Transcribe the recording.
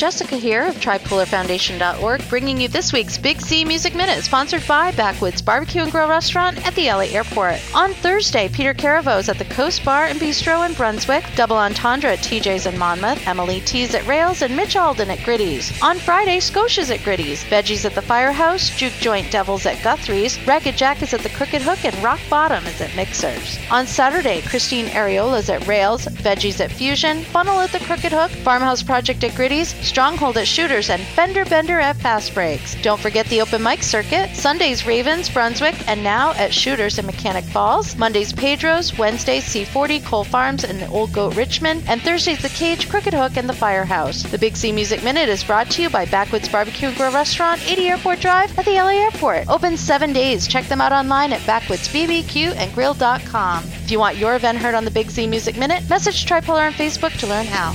Jessica here of TripolarFoundation.org, bringing you this week's Big Z Music Minute, sponsored by Backwoods Barbecue and Grill Restaurant at the LA Airport. On Thursday, Peter Caravos at the Coast Bar and Bistro in Brunswick, Double Entendre at TJ's in Monmouth, Emily T's at Rails, and Mitch Alden at Gritty's. On Friday, Scotia's at Gritty's, Veggies at the Firehouse, Juke Joint Devils at Guthrie's, Ragged Jack is at the Crooked Hook, and Rock Bottom is at Mixers. On Saturday, Christine Areola's at Rails, Veggies at Fusion, Funnel at the Crooked Hook, Farmhouse Project at Gritty's, Stronghold at Shooters, and Fender Bender at Fast Breaks. Don't forget the open mic circuit, Sundays Ravens, Brunswick, and now at Shooters in Mechanic Falls, Mondays Pedro's, Wednesdays C40, Cole Farms, and the Old Goat Richmond, and Thursdays The Cage, Crooked Hook, and the Firehouse. The Big Z Music Minute is brought to you by Backwoods Barbecue and Grill Restaurant, 80 Airport Drive at the LA Airport. Open seven days. Check them out online at backwoodsbbqandgrill.com. If you want your event heard on the Big Z Music Minute, message Tripolar on Facebook to learn how.